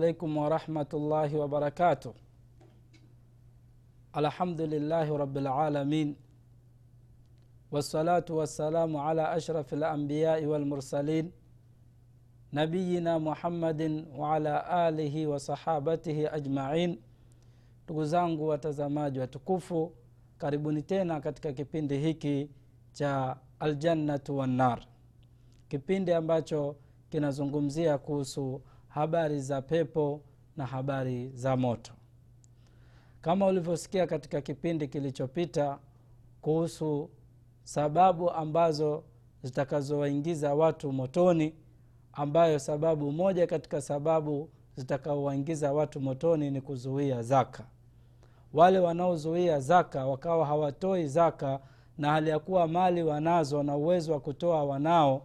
عليكم ورحمة الله وبركاته. الحمد لله رب العالمين والصلاة والسلام على أشرف الأنبياء والمرسلين نبينا محمد وعلى آله وصحابته أجمعين. Ndugu zangu watazamaji watukufu karibuni tena katika kipindi hiki cha aljannatu wannar. Kipindi ambacho kinazungumzia kuhusu habari za pepo na habari za moto. Kama ulivyosikia katika kipindi kilichopita kuhusu sababu ambazo zitakazowaingiza watu motoni ambayo sababu moja katika sababu zitakaowaingiza watu motoni ni kuzuia zaka. Wale wanaozuia zaka wakawa hawatoi zaka na hali ya kuwa mali wanazo na uwezo wa kutoa wanao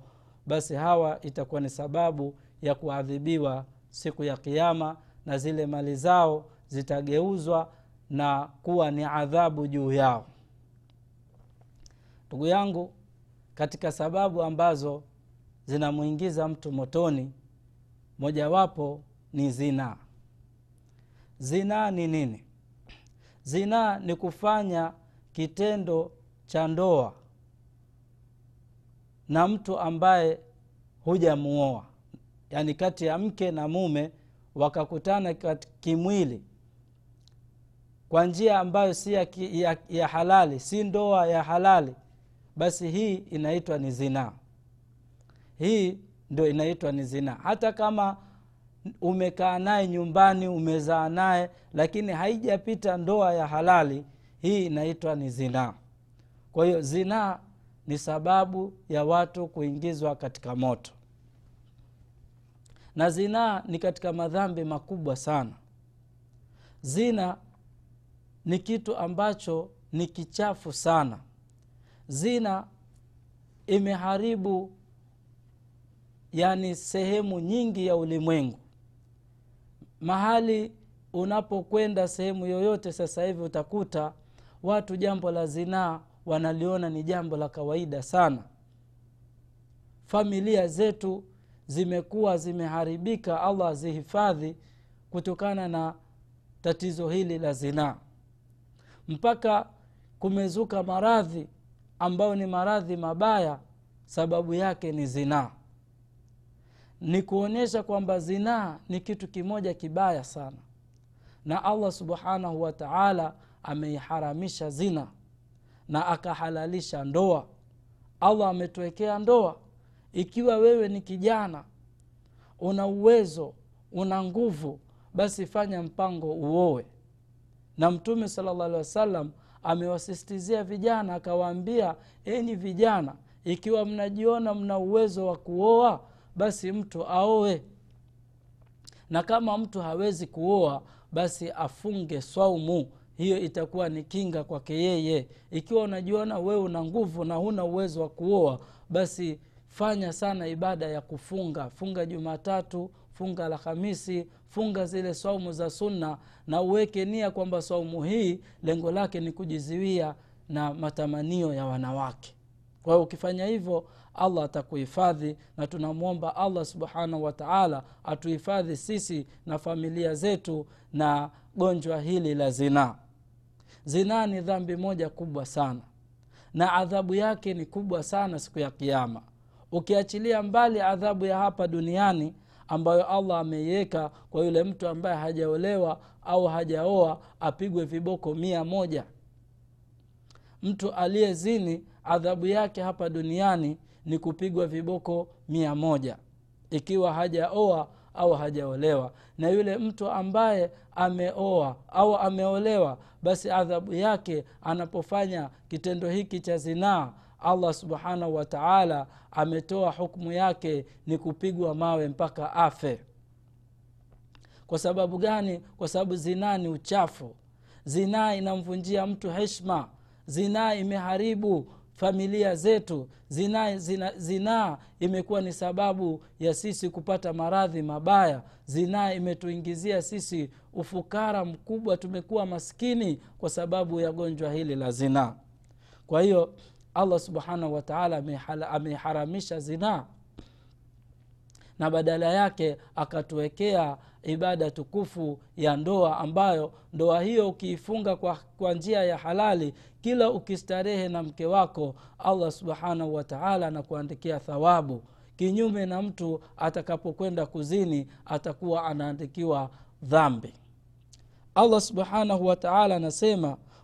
basi hawa itakuwa ni sababu ya kuadhibiwa siku ya kiama na zile mali zao zitageuzwa na kuwa ni adhabu juu yao. Ndugu yangu katika sababu ambazo zinamwingiza mtu motoni mojawapo ni zinaa zinaa ni nini? Zinaa ni kufanya kitendo cha ndoa na mtu ambaye hujamuoa yaani kati ya mke na mume wakakutana kimwili. Kwa njia ambayo si ya, ya, ya halali si ndoa ya halali basi hii inaitwa ni zinaa hii ndio inaitwa ni zinaa hata kama umekaa naye nyumbani umezaa naye lakini haijapita ndoa ya halali hii inaitwa ni zinaa kwa hiyo zinaa ni sababu ya watu kuingizwa katika moto na zinaa ni katika madhambi makubwa sana. Zina ni kitu ambacho ni kichafu sana. Zina imeharibu yani sehemu nyingi ya ulimwengu. Mahali unapokwenda sehemu yoyote sasa hivi utakuta watu jambo la zinaa wanaliona ni jambo la kawaida sana. Familia zetu zimekuwa zimeharibika allah azihifadhi kutokana na tatizo hili la zinaa. Mpaka kumezuka maradhi ambayo ni maradhi mabaya sababu yake ni zinaa. Ni kuonyesha kwamba zinaa ni kitu kimoja kibaya sana. Na allah subhanahu wa taala ameiharamisha zina na akahalalisha ndoa. Allah ametuwekea ndoa ikiwa wewe ni kijana una uwezo una nguvu basi fanya mpango uowe na mtume sala llah alih wasallam amewasistizia vijana akawaambia enyi vijana ikiwa mnajiona mna uwezo wa kuoa basi mtu aoe. Na kama mtu hawezi kuoa basi afunge swaumu. Hiyo itakuwa ni kinga kwake yeye. Ikiwa unajiona wewe una nguvu na huna uwezo wa kuoa basi fanya sana ibada ya kufunga. Funga jumatatu funga alhamisi funga zile saumu za sunna na uweke nia kwamba saumu hii lengo lake ni kujiziwia na matamanio ya wanawake. Kwa hiyo ukifanya hivyo allah atakuhifadhi na tunamwomba allah subhanahu wataala atuhifadhi sisi na familia zetu na gonjwa hili la zinaa zinaa ni dhambi moja kubwa sana na adhabu yake ni kubwa sana siku ya kiama ukiachilia mbali adhabu ya hapa duniani ambayo allah ameiweka kwa yule mtu ambaye hajaolewa au hajaoa apigwe viboko mia moja. Mtu aliyezini adhabu yake hapa duniani ni kupigwa viboko mia moja ikiwa hajaoa au hajaolewa. Na yule mtu ambaye ameoa au ameolewa basi adhabu yake anapofanya kitendo hiki cha zinaa allah subhanahu wa taala ametoa hukmu yake ni kupigwa mawe mpaka afe. Kwa sababu gani? Kwa sababu zinaa ni uchafu. Zinaa inamvunjia mtu heshma zinaa imeharibu familia zetu. Zinaa zina, zina imekuwa ni sababu ya sisi kupata maradhi mabaya. Zinaa imetuingizia sisi ufukara mkubwa. Tumekuwa maskini kwa sababu ya gonjwa hili la zinaa kwa hiyo allah subhanahu wataala ameharamisha zinaa. Na badala yake akatuwekea ibada tukufu ya ndoa ambayo ndoa hiyo ukiifunga kwa, kwa njia ya halali kila ukistarehe na mke wako allah subhanahu wataala anakuandikia thawabu. Kinyume na mtu atakapokwenda kuzini atakuwa anaandikiwa dhambi. Allah subhanahu wataala anasema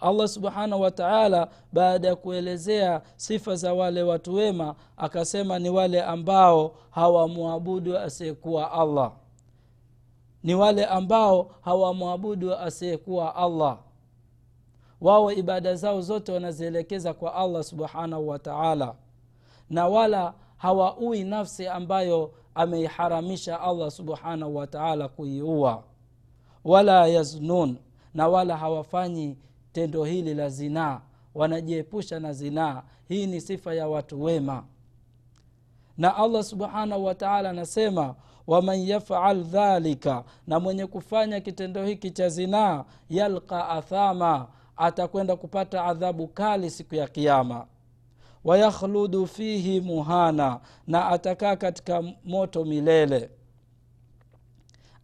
allah subhanahu wataala baada ya kuelezea sifa za wale watu wema akasema ni wale ambao hawamwabudu asiyekuwa allah. Ni wale ambao hawamwabudu asiyekuwa allah. Wao ibada zao zote wanazielekeza kwa allah subhanahu wataala na wala hawaui nafsi ambayo ameiharamisha allah subhanahu wataala kuiua. Wala yaznun na wala hawafanyi tendo hili la zinaa wanajiepusha na zinaa. Hii ni sifa ya watu wema. Na allah subhanahu wataala anasema waman yafal dhalika na mwenye kufanya kitendo hiki cha zinaa yalqa athama atakwenda kupata adhabu kali siku ya kiama wayakhludu fihi muhana na atakaa katika moto milele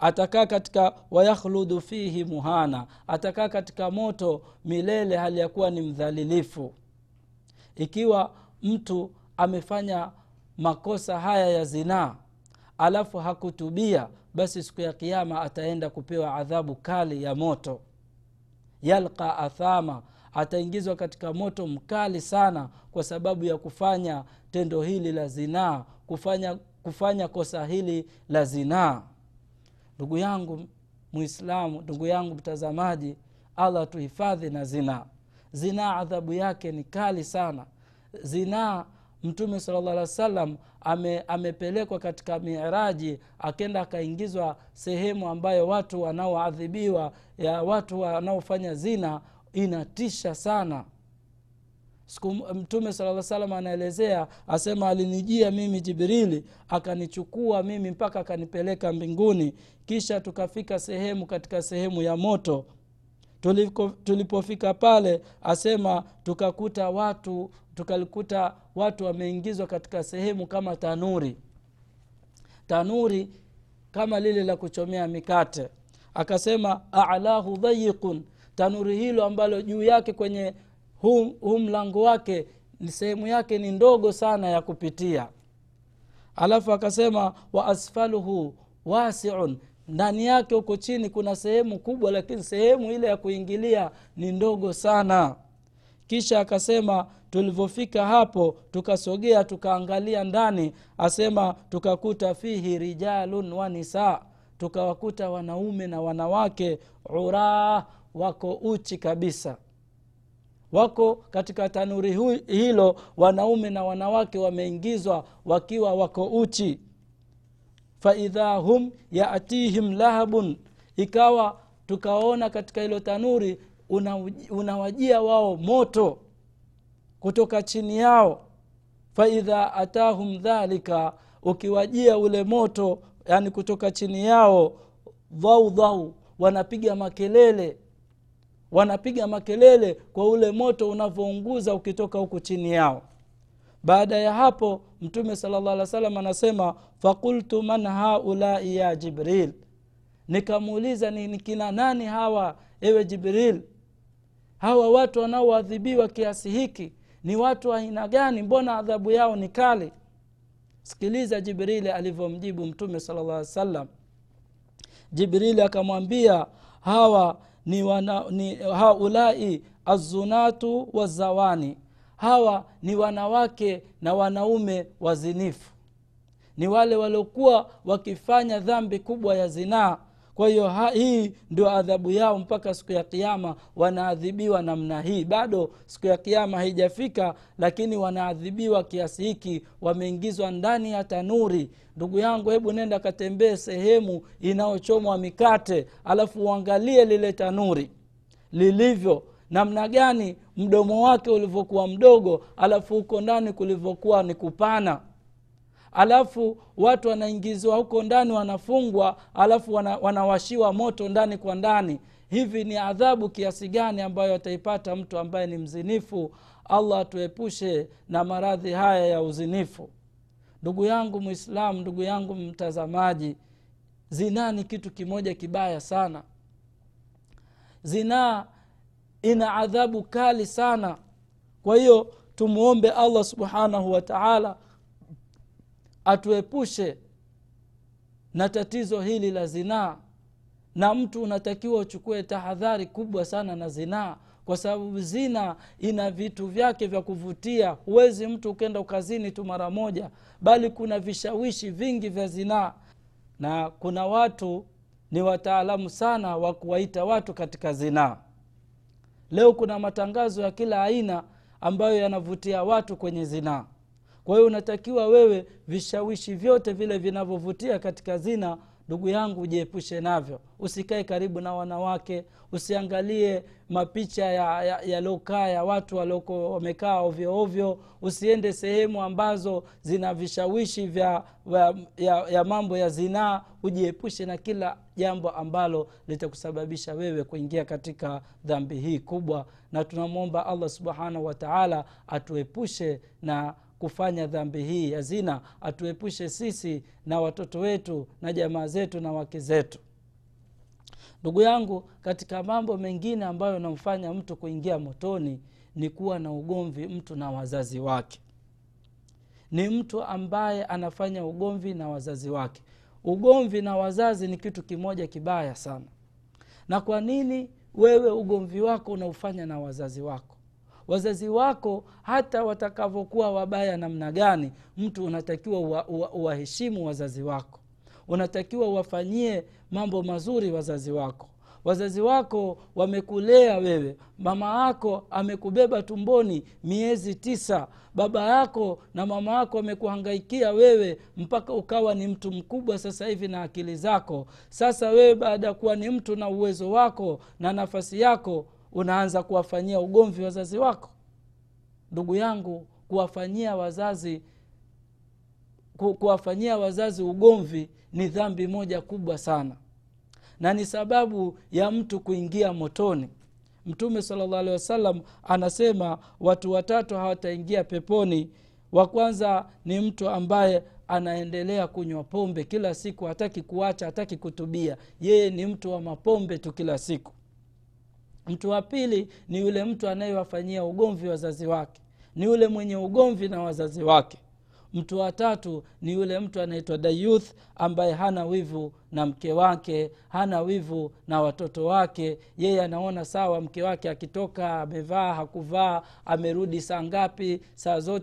atakaa katika wayakhludu fihi muhana atakaa katika moto milele hali ya kuwa ni mdhalilifu. Ikiwa mtu amefanya makosa haya ya zinaa alafu hakutubia basi siku ya kiama ataenda kupewa adhabu kali ya moto. Yalqa athama ataingizwa katika moto mkali sana kwa sababu ya kufanya tendo hili la zinaa kufanya kufanya kosa hili la zinaa ndugu yangu muislamu ndugu yangu mtazamaji allah tuhifadhi na zinaa zinaa adhabu yake ni kali sana. Zinaa mtume sala llah alih wa sallam ame, amepelekwa katika miraji akenda akaingizwa sehemu ambayo watu wanaoadhibiwa ya watu wanaofanya zina inatisha sana mtume salaa salam anaelezea asema alinijia mimi jibrili akanichukua mimi mpaka akanipeleka mbinguni. Kisha tukafika sehemu katika sehemu ya moto. Tuliko, tulipofika pale asema tukakuta watu tukalikuta watu wameingizwa katika sehemu kama tanuri. Tanuri kama lile la kuchomea mikate. Akasema alahu dhayiqun. Tanuri hilo ambalo juu yake kwenye huu, hu mlango wake sehemu yake ni ndogo sana ya kupitia. Alafu akasema wa asfaluhu wasiun. Ndani yake huko chini kuna sehemu kubwa lakini sehemu ile ya kuingilia ni ndogo sana. Kisha akasema tulivyofika hapo tukasogea tukaangalia ndani asema tukakuta fihi rijalun wa nisaa tukawakuta wanaume na wanawake uraa wako uchi kabisa wako katika tanuri hu, hilo wanaume na wanawake wameingizwa wakiwa wako uchi. Faidha hum yatihim lahabun ikawa tukaona katika hilo tanuri unawajia una wao moto kutoka chini yao. Faidha atahum dhalika ukiwajia ule moto yani kutoka chini yao dhaudhau wanapiga makelele wanapiga makelele kwa ule moto unavyounguza ukitoka huku chini yao. Baada ya hapo mtume sala alih salam anasema fakultu man haulai ya jibril? Nikamuuliza ni kina nani hawa ewe jibril? Hawa watu wanaoadhibiwa kiasi hiki ni watu aina gani? Mbona adhabu yao ni kali? Sikiliza jibrili alivyomjibu mtume sala llah alih salam jibrili akamwambia hawa ni, wana, ni haulai azunatu wazawani hawa ni wanawake na wanaume wazinifu. Ni wale waliokuwa wakifanya dhambi kubwa ya zinaa kwa hiyo hii ndio adhabu yao mpaka siku ya kiama wanaadhibiwa namna hii. Bado siku ya kiama haijafika lakini wanaadhibiwa kiasi hiki. Wameingizwa ndani ya tanuri. Ndugu yangu hebu nenda katembee sehemu inayochomwa mikate alafu uangalie lile tanuri lilivyo. Namna gani mdomo wake ulivyokuwa mdogo alafu huko ndani kulivyokuwa ni kupana alafu watu wanaingizwa huko ndani wanafungwa alafu wana, wanawashiwa moto ndani kwa ndani. Hivi ni adhabu kiasi gani ambayo ataipata mtu ambaye ni mzinifu? Allah atuepushe na maradhi haya ya uzinifu. Ndugu yangu mwislamu ndugu yangu mtazamaji zinaa ni kitu kimoja kibaya sana. Zinaa ina adhabu kali sana. Kwa hiyo tumwombe allah subhanahu wa taala atuepushe na tatizo hili la zinaa na mtu unatakiwa uchukue tahadhari kubwa sana na zinaa kwa sababu zina ina vitu vyake vya kuvutia. Huwezi mtu ukenda ukazini tu mara moja bali kuna vishawishi vingi vya zinaa. Na kuna watu ni wataalamu sana wa kuwaita watu katika zinaa. Leo kuna matangazo ya kila aina ambayo yanavutia watu kwenye zinaa kwa hiyo unatakiwa wewe vishawishi vyote vile vinavyovutia katika zina ndugu yangu ujiepushe navyo. Usikae karibu na wanawake usiangalie mapicha yaliokaa ya, ya, ya watu walioko wamekaa ovyo ovyo. Usiende sehemu ambazo zina vishawishi vya, ya, ya, ya mambo ya zinaa. Ujiepushe na kila jambo ambalo litakusababisha wewe kuingia katika dhambi hii kubwa. Na tunamwomba allah subhanahu wataala atuepushe na kufanya dhambi hii ya zina atuepushe sisi na watoto wetu na jamaa zetu na wake zetu. Ndugu yangu katika mambo mengine ambayo namfanya mtu kuingia motoni ni kuwa na ugomvi mtu na wazazi wake. Ni mtu ambaye anafanya ugomvi na wazazi wake. Ugomvi na wazazi ni kitu kimoja kibaya sana. Na kwa nini wewe ugomvi wako unaufanya na wazazi wako wazazi wako hata watakavyokuwa wabaya namna gani mtu unatakiwa uwaheshimu uwa, uwa wazazi wako. Unatakiwa uwafanyie mambo mazuri wazazi wako. Wazazi wako wamekulea wewe. Mama yako amekubeba tumboni miezi tisa. Baba yako na mama yako wamekuhangaikia wewe mpaka ukawa ni mtu mkubwa sasa hivi na akili zako. Sasa wewe baada ya kuwa ni mtu na uwezo wako na nafasi yako unaanza kuwafanyia ugomvi wazazi wako? Ndugu yangu kuwafanyia wazazi kuwafanyia wazazi ugomvi ni dhambi moja kubwa sana. Na ni sababu ya mtu kuingia motoni. Mtume salllah alehi wasallam anasema watu watatu hawataingia peponi. Wa kwanza ni mtu ambaye anaendelea kunywa pombe kila siku hataki kuacha hataki kutubia. Yeye ni mtu wa mapombe tu kila siku mtu wa pili ni yule mtu anayewafanyia ugomvi wazazi wake. Ni yule mwenye ugomvi na wazazi wake. Mtu wa tatu ni yule mtu anaitwa dayuth ambaye hana wivu na mke wake hana wivu na watoto wake. Yeye anaona sawa mke wake akitoka amevaa hakuvaa amerudi saa ngapi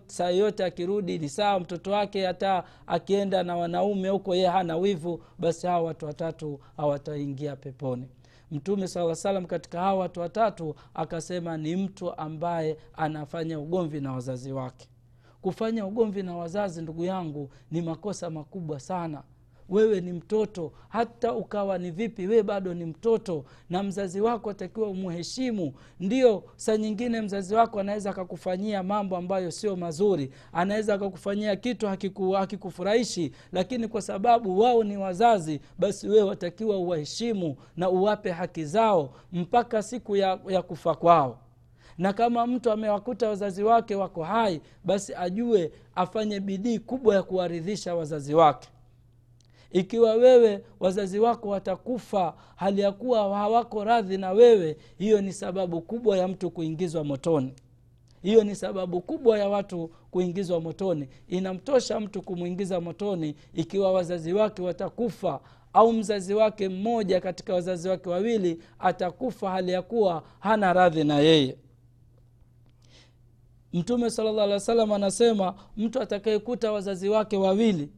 saa, yote akirudi ni sawa mtoto wake hata akienda na wanaume huko yeye hana wivu basi hawa watu watatu hawataingia peponi mtume saa salam katika hawa watu watatu akasema ni mtu ambaye anafanya ugomvi na wazazi wake. Kufanya ugomvi na wazazi ndugu yangu ni makosa makubwa sana wewe ni mtoto hata ukawa ni vipi wewe bado ni mtoto na mzazi wako atakiwa umuheshimu ndio saa nyingine mzazi wako anaweza akakufanyia mambo ambayo sio mazuri anaweza akakufanyia kitu hakiku, lakini kwa sababu wao ni wazazi basi wewe watakiwa uwaheshimu na uwape haki zao mpaka siku ya, ya kufa kwao. Na kama mtu amewakuta wazazi wake wako hai basi ajue afanye bidii kubwa ya kuwaridhisha wazazi wake ikiwa wewe wazazi wako watakufa hali ya kuwa hawako radhi na wewe hiyo ni sababu kubwa ya mtu kuingizwa motoni. Hiyo ni sababu kubwa ya watu kuingizwa motoni. Inamtosha mtu kumwingiza motoni ikiwa wazazi wake watakufa au mzazi wake mmoja katika wazazi wake wawili atakufa hali ya kuwa hana radhi na yeye. Mtume sala llah alih wa sallam anasema mtu atakayekuta wazazi wake wawili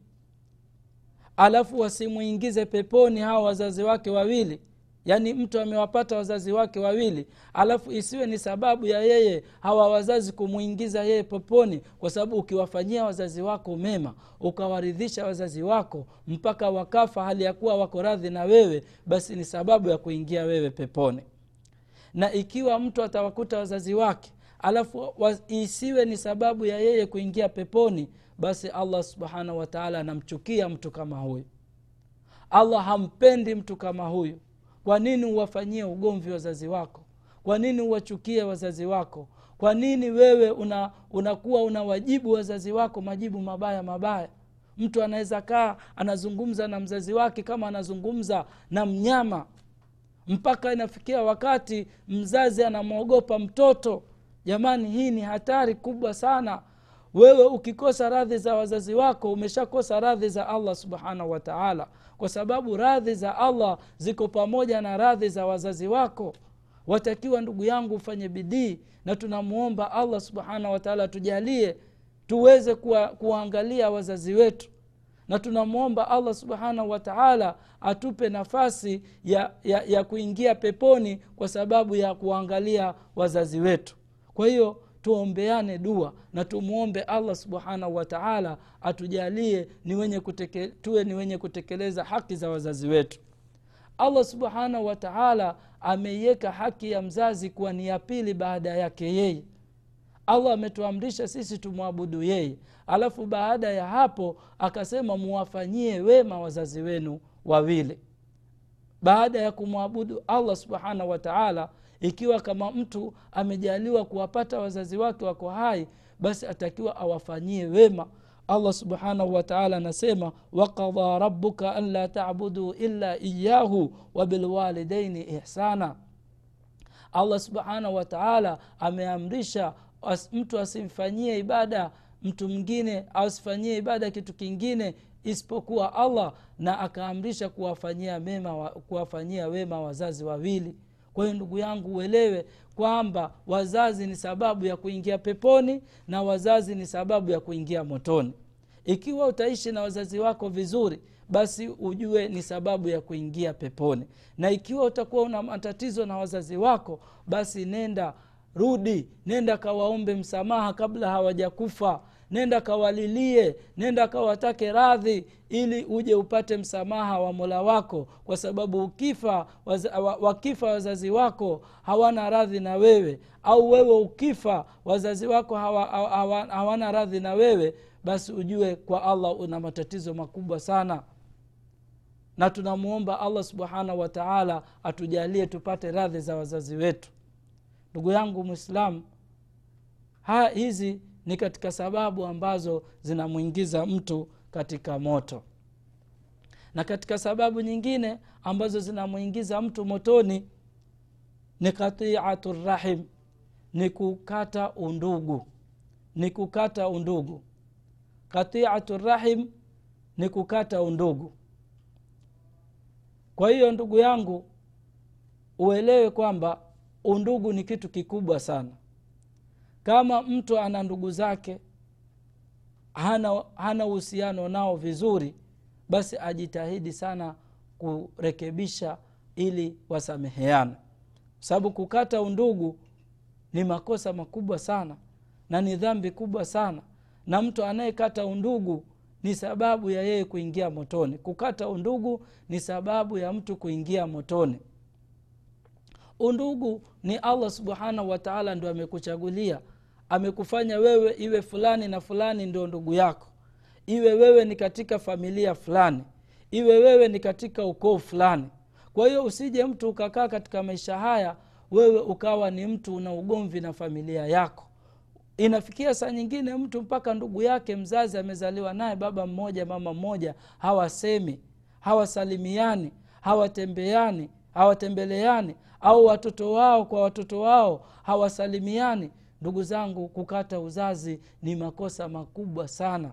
alafu wasimwingize peponi hawa wazazi wake wawili. Yaani mtu amewapata wazazi wake wawili. Alafu isiwe ni sababu ya yeye hawa wazazi kumwingiza yeye poponi kwa sababu ukiwafanyia wazazi wako mema ukawaridhisha wazazi wako mpaka wakafa hali ya kuwa wako radhi na wewe basi ni sababu ya kuingia wewe peponi. Na ikiwa mtu atawakuta wazazi wake alafu wa, isiwe ni sababu ya yeye kuingia peponi basi allah subhanahu wataala anamchukia mtu kama huyu. Allah hampendi mtu kama huyu. Kwa nini uwafanyie ugomvi wazazi wako? Kwa nini uwachukie wazazi wako? Kwa nini wewe una unakuwa unawajibu wazazi wako majibu mabaya mabaya? Mtu anaweza kaa anazungumza na mzazi wake kama anazungumza na mnyama. Mpaka inafikia wakati mzazi anamwogopa mtoto. Jamani hii ni hatari kubwa sana wewe ukikosa radhi za wazazi wako umeshakosa radhi za allah subhanahu wataala kwa sababu radhi za allah ziko pamoja na radhi za wazazi wako. Watakiwa ndugu yangu ufanye bidii na tunamwomba allah subhanahu wataala tujalie tuweze kuwa, kuwaangalia wazazi wetu. Na tunamwomba allah subhanahu wataala atupe nafasi ya, ya, ya kuingia peponi kwa sababu ya kuwaangalia wazazi wetu. Kwa hiyo tuombeane dua na tumwombe allah subhanahu wataala atujalie ni wenye kuteke, tuwe ni wenye kutekeleza haki za wazazi wetu. Allah subhanahu wataala ameiweka haki ya mzazi kuwa ni ya pili baada yake yeye. Allah ametuamrisha sisi tumwabudu yeye. Alafu baada ya hapo akasema muwafanyie wema wazazi wenu wawili. Baada ya kumwabudu allah subhanahu wataala ikiwa kama mtu amejaliwa kuwapata wazazi wake wako hai basi atakiwa awafanyie wema. Allah subhanahu wataala anasema wakadha rabuka an la tabudu illa iyahu wabilwalidaini ihsana. Allah subhanahu wataala ameamrisha as, mtu asimfanyie ibada mtu mwingine asifanyie ibada kitu kingine isipokuwa allah na akaamrisha kuwafanyia mema kuwafanyia wema wazazi wawili kwa hiyo ndugu yangu uelewe kwamba wazazi ni sababu ya kuingia peponi na wazazi ni sababu ya kuingia motoni. Ikiwa utaishi na wazazi wako vizuri basi ujue ni sababu ya kuingia peponi. Na ikiwa utakuwa una matatizo na wazazi wako basi nenda rudi nenda kawaombe msamaha kabla hawajakufa nenda kawalilie nenda kawatake radhi ili uje upate msamaha wa mola wako kwa sababu ukifa waza, wakifa wazazi wako hawana radhi na wewe. Au wewe ukifa wazazi wako hawa, hawa, hawana radhi na wewe basi ujue kwa allah una matatizo makubwa sana. Na tunamwomba allah subhanahu wataala atujalie tupate radhi za wazazi wetu. Ndugu yangu mwislamu hizi ni katika sababu ambazo zinamwingiza mtu katika moto. Na katika sababu nyingine ambazo zinamwingiza mtu motoni ni katiatu rahim ni kukata undugu ni kukata undugu. Katiatu rahim ni kukata undugu. Kwa hiyo ndugu yangu uelewe kwamba undugu ni kitu kikubwa sana kama mtu ana ndugu zake hana uhusiano nao vizuri basi ajitahidi sana kurekebisha ili wasameheane. Sababu kukata undugu ni makosa makubwa sana na ni dhambi kubwa sana. Na mtu anayekata undugu ni sababu ya yeye kuingia motoni. Kukata undugu ni sababu ya mtu kuingia motoni. Undugu ni allah subhanahu wataala ndo amekuchagulia amekufanya wewe iwe fulani na fulani ndio ndugu yako. Iwe wewe ni katika familia fulani. Iwe wewe ni katika ukoo fulani. Kwa hiyo usije mtu ukakaa katika maisha haya wewe ukawa ni mtu una ugomvi na familia yako. Inafikia saa nyingine mtu mpaka ndugu yake mzazi amezaliwa naye baba mmoja mama mmoja hawasemi hawasalimiani hawatembeani hawatembeleani au watoto wao kwa watoto wao hawasalimiani ndugu zangu kukata uzazi ni makosa makubwa sana.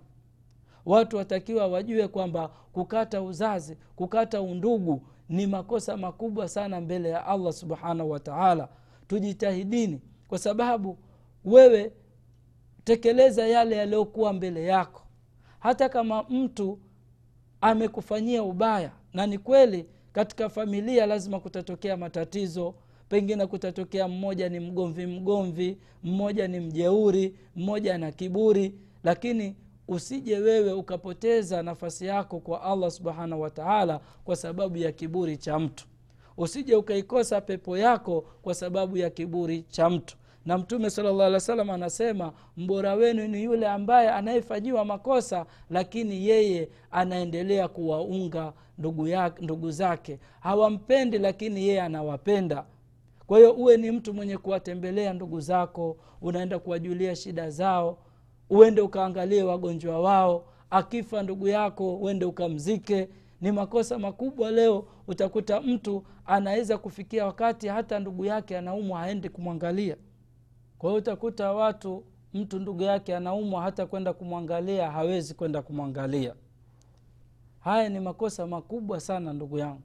Watu watakiwa wajue kwamba kukata uzazi kukata undugu ni makosa makubwa sana mbele ya allah subhanahu wataala tujitahidini kwa sababu wewe tekeleza yale yaliyokuwa mbele yako. Hata kama mtu amekufanyia ubaya na ni kweli katika familia lazima kutatokea matatizo pengine kutatokea mmoja ni mgomvi mgomvi mmoja ni mjeuri mmoja na kiburi. Lakini usije wewe ukapoteza nafasi yako kwa allah subhanahu wataala kwa sababu ya kiburi cha mtu. Usije ukaikosa pepo yako kwa sababu ya kiburi cha mtu. Na mtume salllah alih salam anasema mbora wenu ni yule ambaye anayefanyiwa makosa lakini yeye anaendelea kuwaunga ndugu, ya, ndugu zake. Hawampendi lakini yeye anawapenda kwa hiyo uwe ni mtu mwenye kuwatembelea ndugu zako unaenda kuwajulia shida zao uende ukaangalie wagonjwa wao akifa ndugu yako uende ukamzike. Ni makosa makubwa leo utakuta mtu anaweza kufikia wakati hata ndugu yake anaumwa haendi kumwangalia. Kwa hiyo utakuta watu mtu ndugu yake anaumwa hata kwenda kumwangalia hawezi kwenda kumwangalia. Haya ni makosa makubwa sana ndugu yangu.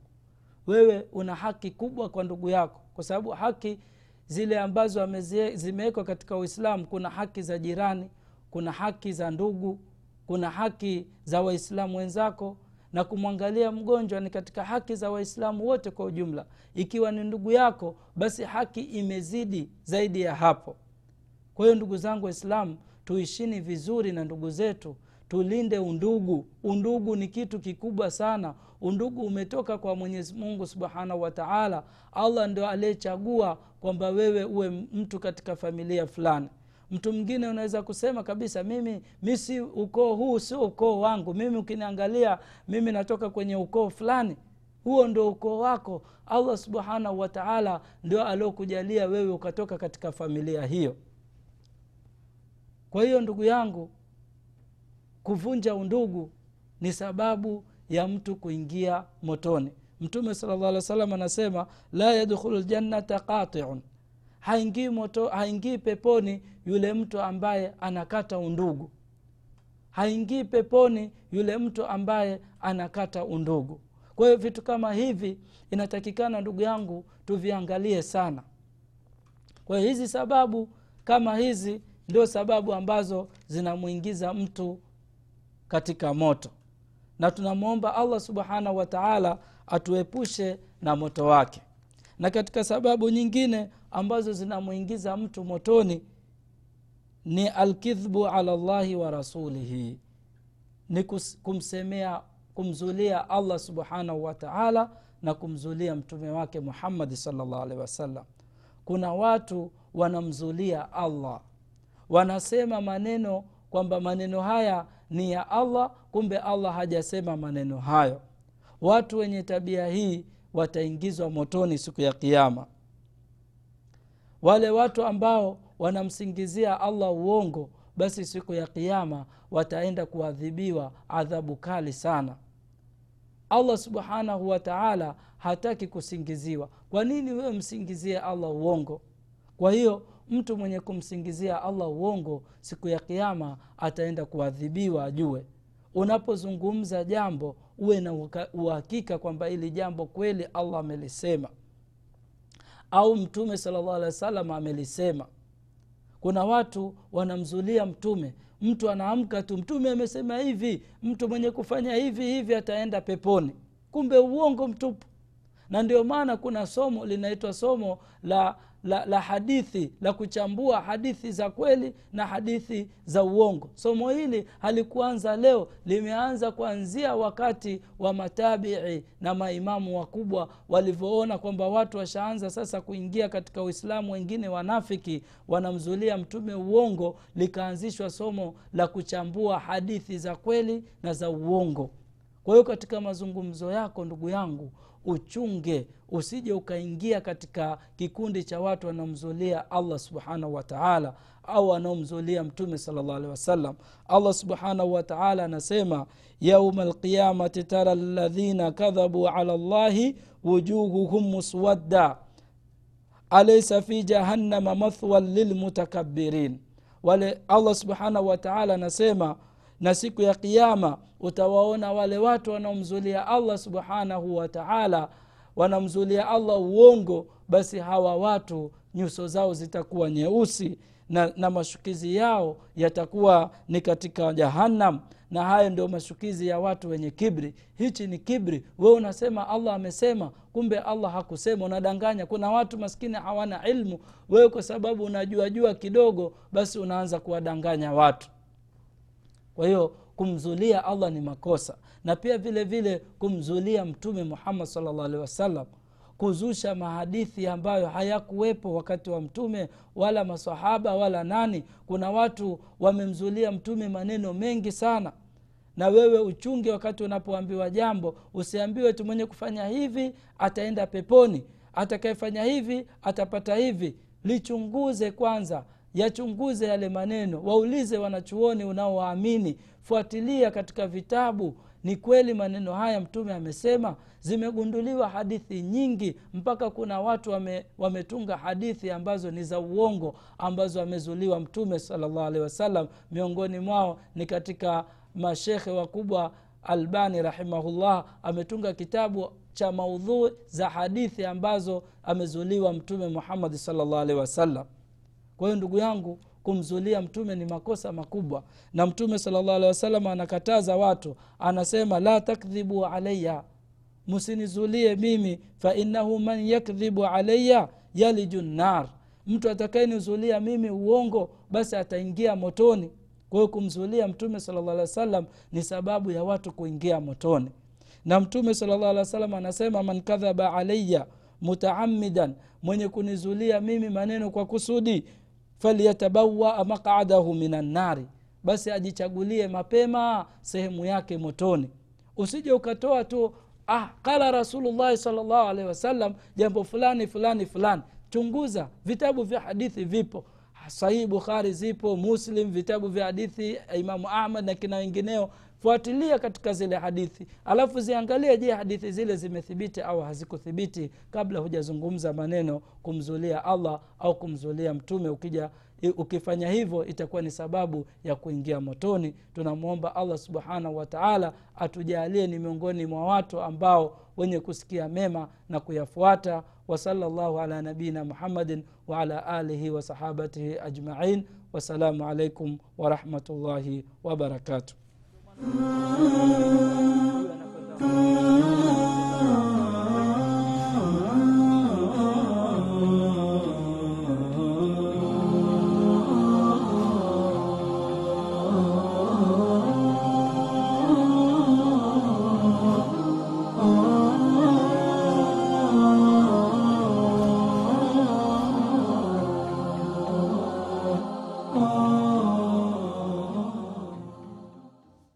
Wewe una haki kubwa kwa ndugu yako kwa sababu haki zile ambazo zimewekwa katika uislamu kuna haki za jirani kuna haki za ndugu kuna haki za waislamu wenzako na kumwangalia mgonjwa ni katika haki za waislamu wote kwa ujumla. Ikiwa ni ndugu yako basi haki imezidi zaidi ya hapo. Kwa hiyo ndugu zangu waislamu tuishini vizuri na ndugu zetu tulinde undugu. Undugu ni kitu kikubwa sana. Undugu umetoka kwa mwenyezi mungu subhanahu wataala allah ndio aliyechagua kwamba wewe uwe mtu katika familia fulani. Mtu mwingine unaweza kusema kabisa mimi mi si ukoo huu sio ukoo wangu. Mimi ukiniangalia mimi natoka kwenye ukoo fulani. Huo ndo ukoo wako. Allah subhanahu wataala ndio aliokujalia wewe ukatoka katika familia hiyo. Kwa hiyo ndugu yangu kuvunja undugu ni sababu ya mtu kuingia motoni. Mtume sala llah alih wa sallam anasema la yadkhulu ljannata qatiun. Haingii moto haingii peponi yule mtu ambaye anakata undugu. Haingii peponi yule mtu ambaye anakata undugu. Kwa hiyo vitu kama hivi inatakikana ndugu yangu tuviangalie sana. Kwa hiyo hizi sababu kama hizi ndio sababu ambazo zinamwingiza mtu katika moto. Na tunamwomba allah subhanahu wataala atuepushe na moto wake. Na katika sababu nyingine ambazo zinamwingiza mtu motoni ni alkidhbu ala llahi wa rasulihi. Ni kumsemea kumzulia allah subhanahu wataala na kumzulia mtume wake muhammadi salllah alehi wasallam kuna watu wanamzulia allah. Wanasema maneno kwamba maneno haya ni ya allah kumbe allah hajasema maneno hayo. Watu wenye tabia hii wataingizwa motoni siku ya kiama wale watu ambao wanamsingizia allah uongo basi siku ya kiama wataenda kuadhibiwa adhabu kali sana. Allah subhanahu wataala hataki kusingiziwa. Kwa nini wewe msingizie allah uongo? Kwa hiyo mtu mwenye kumsingizia allah uongo siku ya kiama ataenda kuadhibiwa ajue. Unapozungumza jambo uwe na uhakika kwamba ili jambo kweli allah amelisema. Au mtume salllah alehi wa amelisema. Kuna watu wanamzulia mtume. Mtu anaamka tu mtume amesema hivi mtu mwenye kufanya hivi hivi ataenda peponi. Kumbe uongo mtupu. Na ndio maana kuna somo linaitwa somo la la, la hadithi la kuchambua hadithi za kweli na hadithi za uongo. Somo hili halikuanza leo limeanza kuanzia wakati wa matabii na maimamu wakubwa walivyoona kwamba watu washaanza sasa kuingia katika uislamu wengine wanafiki wanamzulia mtume uongo likaanzishwa somo la kuchambua hadithi za kweli na za uongo. Kwa hiyo katika mazungumzo yako ndugu yangu uchunge usije ukaingia katika kikundi cha watu wanaomzulia allah subhanahu wataala au wanaomzulia mtume sala llah alehi wasallam. Allah subhanahu wataala anasema yauma alqiyamati tara ladhina kadhabu ala llahi wujuhuhum muswadda alaisa fi jahannama mathwan lilmutakabirin wale allah subhanahu wataala anasema na siku ya kiama utawaona wale watu wanaomzulia allah subhanahu wataala wanamzulia allah uongo basi hawa watu nyuso zao zitakuwa nyeusi na, na mashukizi yao yatakuwa ni katika jahannam. Na hayo ndio mashukizi ya watu wenye kibri. Hichi ni kibri. We unasema allah amesema kumbe allah hakusema. Unadanganya. Kuna watu maskini hawana ilmu. Wewe kwa sababu unajuajua kidogo basi unaanza kuwadanganya watu kwa hiyo kumzulia allah ni makosa. Na pia vile vile kumzulia mtume muhammad salllah alehi wasallam kuzusha mahadithi ambayo hayakuwepo wakati wa mtume wala masahaba wala nani. Kuna watu wamemzulia mtume maneno mengi sana. Na wewe uchunge wakati unapoambiwa jambo usiambiwe tu mwenye kufanya hivi ataenda peponi atakayefanya hivi atapata hivi. Lichunguze kwanza yachunguze yale maneno waulize wanachuoni unaowaamini fuatilia katika vitabu ni kweli maneno haya mtume amesema? Zimegunduliwa hadithi nyingi mpaka kuna watu wame, wametunga hadithi ambazo ni za uongo ambazo amezuliwa mtume salllahalhi wasallam. Miongoni mwao ni katika mashekhe wakubwa albani rahimahullah ametunga kitabu cha maudhui za hadithi ambazo amezuliwa mtume muhammadi salllah alehi wasallam kwa hiyo ndugu yangu kumzulia mtume ni makosa makubwa. Na mtume salllah alehi wasallam anakataza watu anasema la takdhibu alaya msinizulie mimi fainahu man yakdhibu alaya yaliju nar mtu atakayenizulia mimi uongo basi ataingia motoni. Kwa hiyo kumzulia mtume salllah alih wa ni sababu ya watu kuingia motoni. Na mtume salllah alih wa anasema man kadhaba alaya mutaamidan mwenye kunizulia mimi maneno kwa kusudi falyatabawaa maqadahu min annari basi ajichagulie mapema sehemu yake motoni. Usije ukatoa tu ah qala rasulullahi salllahu alehi wasallam jambo fulani fulani fulani. Chunguza vitabu vya hadithi vipo. Sahihi bukhari zipo muslim vitabu vya hadithi imamu ahmad na kina wengineo fuatilia katika zile hadithi. Alafu ziangalie je hadithi zile zimethibiti au hazikuthibiti kabla hujazungumza maneno kumzulia allah au kumzulia mtume. Ukija ukifanya hivyo itakuwa ni sababu ya kuingia motoni. Tunamwomba allah subhanahu wataala atujalie ni miongoni mwa watu ambao wenye kusikia mema na kuyafuata. Wasala llahu ala nabiina muhammadin waala alihi wasahabatihi ajmain. Wassalamu alaikum warahmatullahi wabarakatuh 啊